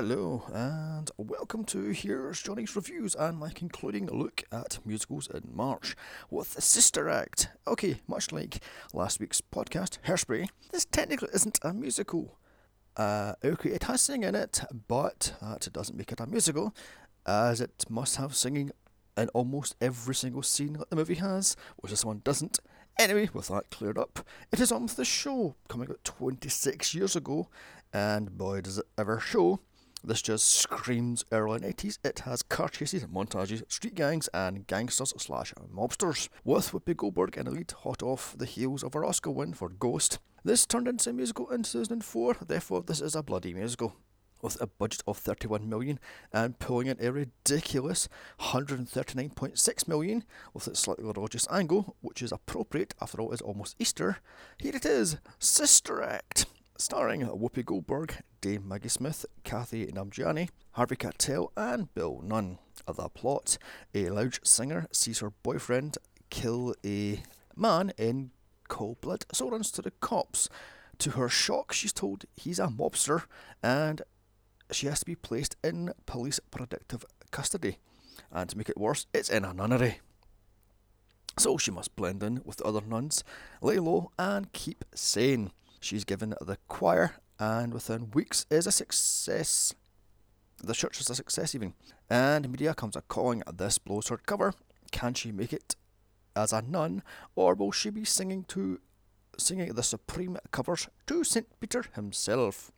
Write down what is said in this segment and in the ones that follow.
Hello, and welcome to Here's Johnny's Reviews and my concluding look at musicals in March with the Sister Act. Okay, much like last week's podcast, Hairspray, this technically isn't a musical. Uh, okay, it has singing in it, but that doesn't make it a musical, as it must have singing in almost every single scene that the movie has, which this one doesn't. Anyway, with that cleared up, it is on with the show, coming out 26 years ago, and boy does it ever show. This just screams early 80s. It has car chases, montages, street gangs, and gangsters slash mobsters. With Whoopi Goldberg the lead, hot off the heels of her Oscar win for Ghost. This turned into a musical in 2004, therefore, this is a bloody musical. With a budget of 31 million and pulling in a ridiculous 139.6 million with its slightly religious angle, which is appropriate after all, it's almost Easter. Here it is Sister Act starring Whoopi Goldberg, Dame Maggie Smith, Kathy Namjiani, Harvey Keitel, and Bill Nunn. The plot a lounge singer sees her boyfriend kill a man in cold blood, so runs to the cops. To her shock, she's told he's a mobster and she has to be placed in police protective custody. And to make it worse, it's in a nunnery. So she must blend in with the other nuns, lay low, and keep sane. She's given the choir, and within weeks is a success. The church is a success, even. And media comes a calling this blows her cover. Can she make it as a nun, or will she be singing to singing the supreme covers to St. Peter himself?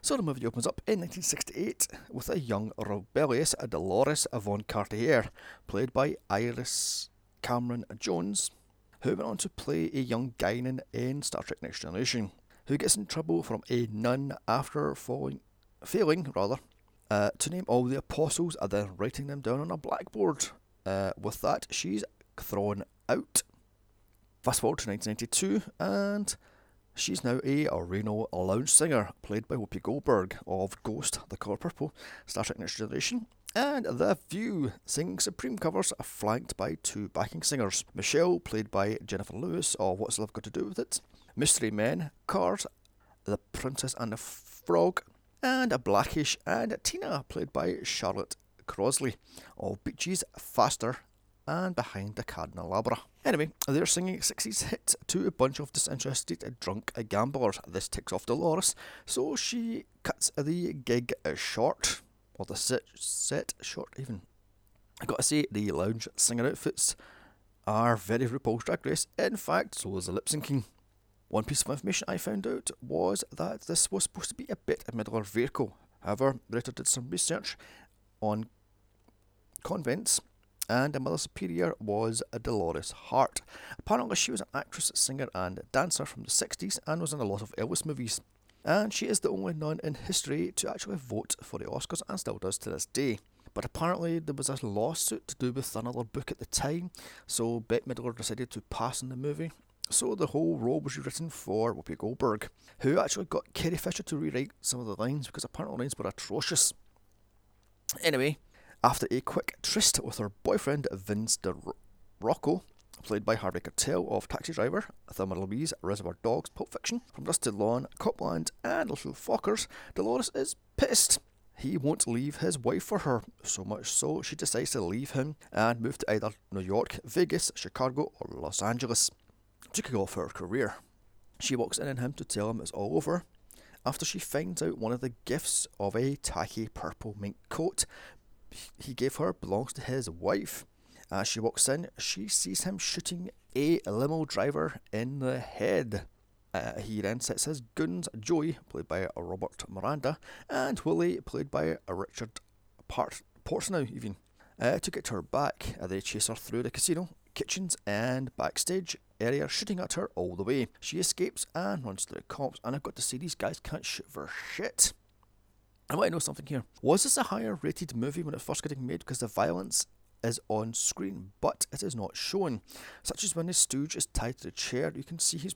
So the movie opens up in 1968 with a young rebellious Dolores Von Cartier, played by Isis Carmen Jones, who went on to play a young Guinan in Star Trek Next Generation, who gets in trouble from a nun after falling, failing rather, uh, to name all the apostles and then writing them down on a blackboard. Uh, with that, she's thrown out. Fast forward to 1992, and she's now a, Reno lounge singer, played by Whoopi Goldberg of Ghost, The Color Purple, Star Trek Next Generation, and The few singing Supreme covers, are flanked by two backing singers. Michelle, played by Jennifer Lewis, of What's Love Got to Do with It? Mystery Men, Cars, The Princess and the Frog, and a Blackish, and Tina, played by Charlotte Crossley, of Beaches, Faster, and Behind the Candelabra. Anyway, they're singing 60s hit to a bunch of disinterested drunk gamblers. This ticks off Dolores, so she cuts the gig short or the set, set short even. I gotta say, the lounge singer outfits are very RuPaul's Drag Race. In fact, so is the lip syncing. One piece of information I found out was that this was supposed to be a bit of Midler vehicle. However, Rita did some research on convents, and a Mother Superior was a Dolores Hart. Apparently, she was an actress, singer, and dancer from the 60s and was in a lot of Elvis movies and she is the only nun in history to actually vote for the Oscars and still does to this day. But apparently, there was a lawsuit to do with another book at the time, so Bette Midler decided to pass on the movie. So the whole role was rewritten for Whoopi Goldberg, who actually got Carrie Fisher to rewrite some of the lines because apparently lines were atrocious. Anyway, after a quick tryst with her boyfriend Vince DeRocco, played by Harvey Keitel of Taxi Driver, Thelma Louise, Reservoir Dogs, Pulp Fiction, From Till Dawn, Copland, and Little Fockers, Dolores is pissed. He won't leave his wife for her, so much so she decides to leave him and move to either New York, Vegas, Chicago, or Los Angeles to kick off her career. She walks in on him to tell him it's all over after she finds out one of the gifts of a tacky purple mink coat he gave her belongs to his wife. As she walks in, she sees him shooting a limo driver in the head. Uh, he then sets his goons, Joey, played by Robert Miranda, and Willie, played by Richard Part- Portnow, even, uh, to get to her back. Uh, they chase her through the casino, kitchens, and backstage area, shooting at her all the way. She escapes and runs to the cops, and I've got to say, these guys can't shoot for shit. I want to know something here. Was this a higher rated movie when it first getting made because the violence is on screen, but it is not shown. Such as when the stooge is tied to the chair, you can see he's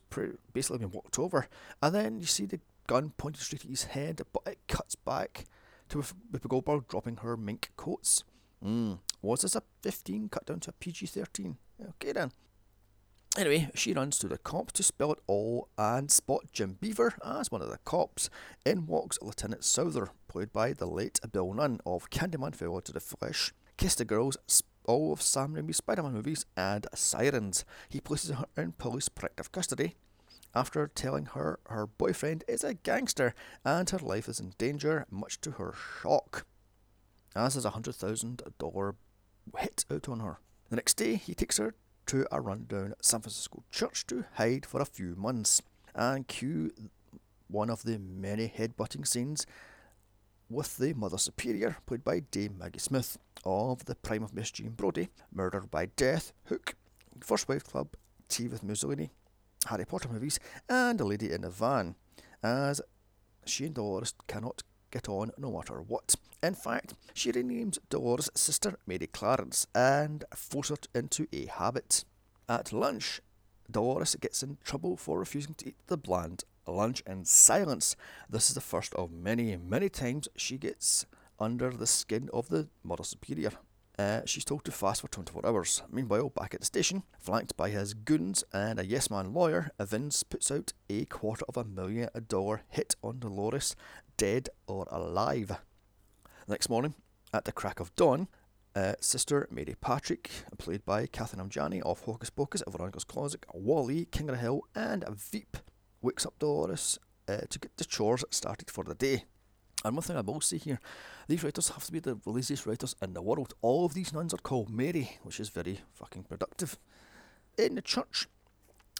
basically been walked over, and then you see the gun pointed straight at his head, but it cuts back to Whoopi Goldberg dropping her mink coats. Mm. Was this a 15 cut down to a PG 13? Okay then. Anyway, she runs to the cops to spill it all and spot Jim Beaver as one of the cops. In walks Lieutenant Souther, played by the late Bill Nunn of Candyman Farewell to the Flesh, Kiss the Girls, all of Sam Raimi's Spider-Man movies, and Sirens. He places her in police protective custody after telling her her boyfriend is a gangster and her life is in danger, much to her shock. As is a hundred thousand dollar hit out on her. The next day, he takes her to a rundown San Francisco church to hide for a few months and cue one of the many head-butting scenes with the Mother Superior, played by Dame Maggie Smith, of the Prime of Miss Jean Brodie, Murder by Death, Hook, First Wife Club, Tea with Mussolini, Harry Potter movies, and A Lady in a Van, as she and Dolores cannot get on no matter what. In fact, she renames Dolores' sister Mary Clarence and forces her into a habit. At lunch, Dolores gets in trouble for refusing to eat the bland lunch in silence. This is the first of many, many times she gets under the skin of the Mother Superior. Uh, she's told to fast for 24 hours. Meanwhile, back at the station, flanked by his goons and a yes man lawyer, Vince puts out a quarter of a million dollar hit on Dolores, dead or alive. Next morning, at the crack of dawn, uh, Sister Mary Patrick, played by Kathryn Amjani of Hocus Pocus, Veronica's Closet, WALL-E, King of the Hill, and Veep, wakes up Dolores uh, to get the chores started for the day. And one thing I will say here, these writers have to be the laziest writers in the world. All of these nuns are called Mary, which is very fucking productive. In the church,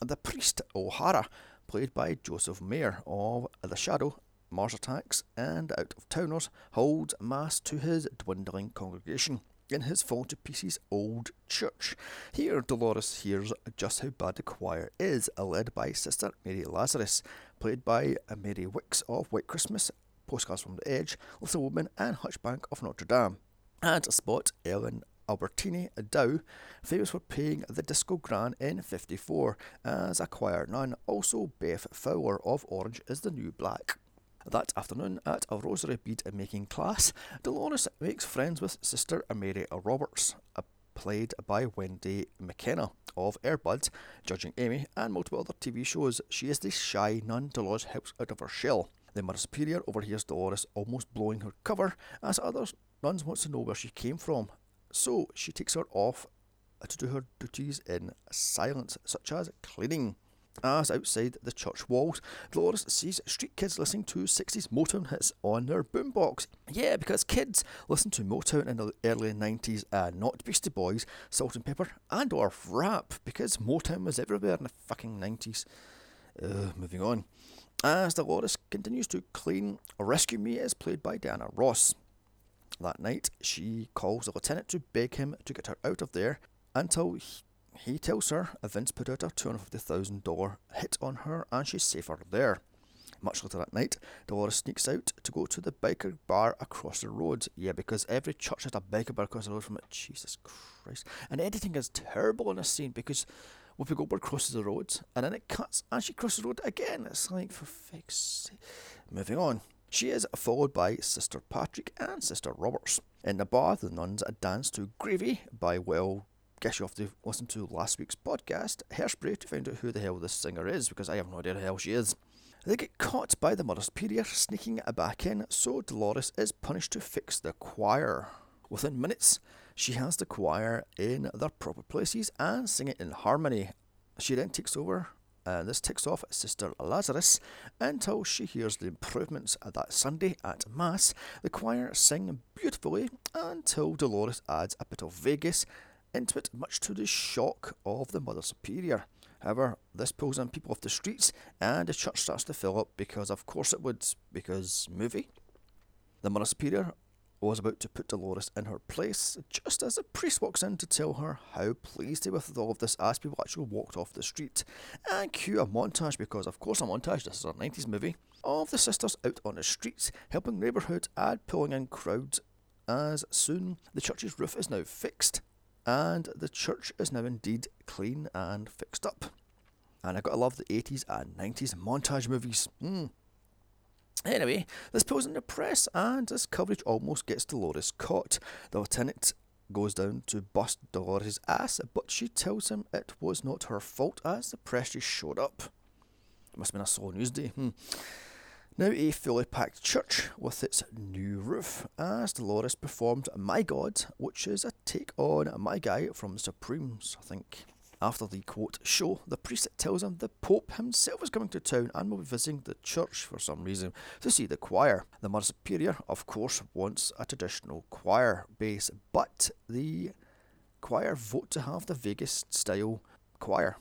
the priest O'Hara, played by Joseph Maher of The Shadow, Mars Attacks, and Out of Towners, holds mass to his dwindling congregation in his fall to pieces old church. Here, Dolores hears just how bad the choir is, led by Sister Mary Lazarus, played by Mary Wickes of White Christmas Postcards from the Edge, Little Woman, and Hunchback of Notre Dame. And a spot Ellen Albertini Dow, famous for playing the Disco Gran in 54 as a choir nun. Also, Beth Fowler of Orange is the New Black. That afternoon, at a rosary bead making class, Dolores makes friends with Sister Mary Roberts, played by Wendy Makkena of Airbud, Judging Amy, and multiple other TV shows. She is the shy nun Dolores helps out of her shell. The Mother Superior overhears Dolores almost blowing her cover as others nuns wants to know where she came from. So she takes her off to do her duties in silence, such as cleaning. As outside the church walls, Dolores sees street kids listening to 60s Motown hits on their boombox. Yeah, because kids listen to Motown in the early 90s and not Beastie Boys, Salt-N-Pepa, and or rap, because Motown was everywhere in the fucking 90s. Uh, moving on. As Dolores continues to clean, Rescue Me is played by Diana Ross. That night, she calls the lieutenant to beg him to get her out of there until he, he tells her Vince put out a $250,000 hit on her and she's safer there. Much later that night, Dolores sneaks out to go to the biker bar across the road. Yeah, because every church has a biker bar across the road from it. Jesus Christ. And editing is terrible in this scene because Whoopi Goldberg crosses the road, and then it cuts, and she crosses the road again. It's like, for sake. Moving on. She is followed by Sister Patrick and Sister Roberts. In the bar, the nuns dance to Gravy by, well, guess you have to listen to last week's podcast, Hairspray, to find out who the hell this singer is, because I have no idea who the hell she is. They get caught by the Mother Superior sneaking back in, so Dolores is punished to fix the choir. Within minutes, she has the choir in their proper places and sing it in harmony. She then takes over, and this ticks off Sister Lazarus until she hears the improvements that Sunday at Mass. The choir sing beautifully until Dolores adds a bit of Vegas into it, much to the shock of the Mother Superior. However, this pulls in people off the streets and the church starts to fill up because, of course, it would, because movie. The Mother Superior was about to put Dolores in her place just as a priest walks in to tell her how pleased he was with all of this as people actually walked off the street. And cue a montage because, of course, a montage, this is a 90s movie, of the sisters out on the streets helping neighbourhood and pulling in crowds as soon the church's roof is now fixed and the church is now indeed clean and fixed up. And I gotta love the 80s and 90s montage movies. Mm. Anyway, this pulls in the press, and this coverage almost gets Dolores caught. The lieutenant goes down to bust Dolores' ass, but she tells him it was not her fault as the press just showed up. It must have been a slow news day. Hmm. Now a fully packed church with its new roof, as Dolores performed My God, which is a take on My Guy from the Supremes, I think. After the quote show, the priest tells him the Pope himself is coming to town and will be visiting the church for some reason to see the choir. The Mother Superior, of course, wants a traditional choir base, but the choir vote to have the Vegas style choir.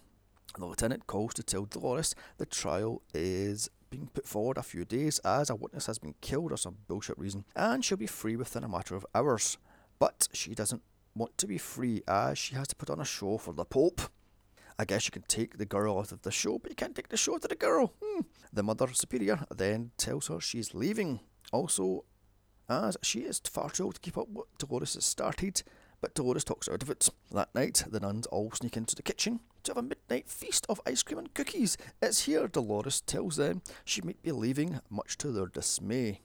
The lieutenant calls to tell Dolores the trial is being put forward a few days as a witness has been killed or some bullshit reason, and she'll be free within a matter of hours. But she doesn't want to be free as she has to put on a show for the Pope. I guess you can take the girl out of the show, but you can't take the show to the girl. Hmm. The Mother Superior then tells her she's leaving. Also, as she is far too old to keep up what Dolores has started, but Dolores talks out of it. That night, the nuns all sneak into the kitchen to have a midnight feast of ice cream and cookies. It's here Dolores tells them she might be leaving, much to their dismay.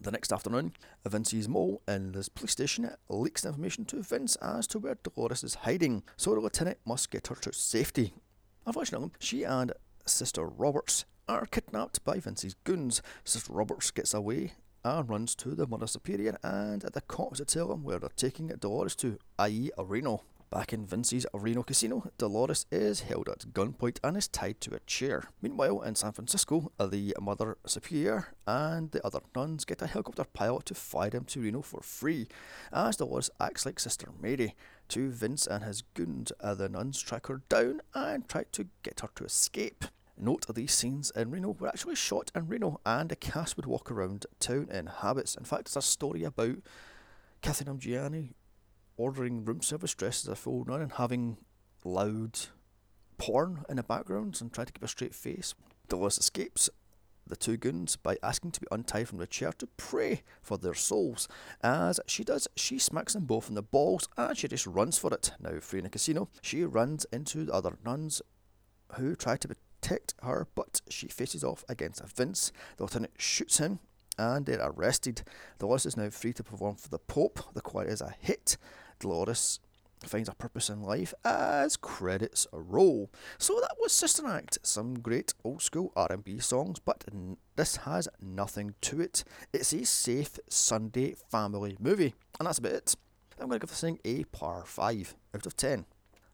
The next afternoon, Vince's mole in the police station leaks information to Vince as to where Dolores is hiding, so the lieutenant must get her to safety. Unfortunately, she and Sister Roberts are kidnapped by Vince's goons. Sister Roberts gets away and runs to the Mother Superior and the cops tell him where they're taking Dolores to, i.e. Reno. Back in Vince's Reno casino, Dolores is held at gunpoint and is tied to a chair. Meanwhile, in San Francisco, the Mother Superior and the other nuns get a helicopter pilot to fly them to Reno for free, as Dolores acts like Sister Mary. To Vince and his goons, uh, the nuns track her down and try to get her to escape. Note these scenes in Reno were actually shot in Reno, and the cast would walk around town in habits. In fact, there's a story about Kathy Gianni ordering room service dressed as a full nun and having loud porn in the background and trying to keep a straight face. Dolores escapes the two goons by asking to be untied from the chair to pray for their souls. As she does, she smacks them both in the balls and she just runs for it. Now, free in a casino, she runs into the other nuns who try to protect her, but she faces off against Vince. The lieutenant shoots him and they're arrested. Dolores is now free to perform for the Pope. The choir is a hit. Dolores finds a purpose in life as credits roll. So that was Sister Act, some great old school R&B songs, but n- this has nothing to it. It's a safe Sunday family movie, and that's about it. I'm going to give this thing a par 5 out of 10.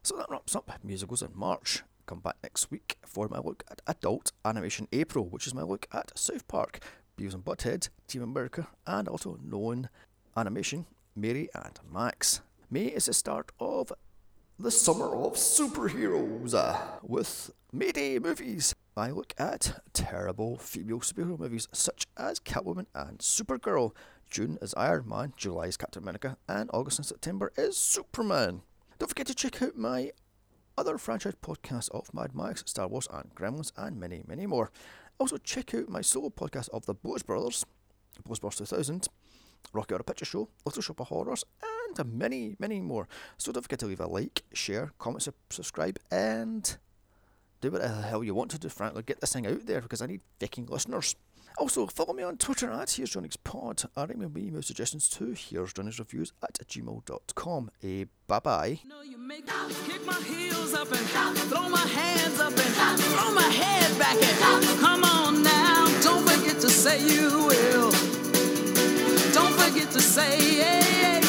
So that wraps up musicals in March. Come back next week for my look at Adult Animation April, which is my look at South Park, Beavis and Butthead, Team America, and also known animation, Mary and Max. May is the start of the summer of superheroes uh, with Mayday movies. I look at terrible female superhero movies such as Catwoman and Supergirl. June is Iron Man, July is Captain America, and August and September is Superman. Don't forget to check out my other franchise podcasts of Mad Max, Star Wars, and Gremlins, and many, many more. Also, check out my solo podcast of the Blues Brothers, Blues Brothers 2000, Rocky Horror Picture Show, Little Shop of Horrors, and and many, many more. So don't forget to leave a like, share, comment, su- subscribe, and do whatever the hell you want to do, frankly. Get this thing out there because I need fucking listeners. Also, follow me on Twitter at Here's Johnny's Pod. I remember my email suggestions to Here's Johnny's Reviews at gmail.com. Eh, bye bye. You make kick my heels up and throw my hands up and throw my head back and come on now. Don't forget to say you will. Don't forget to say, yeah, yeah.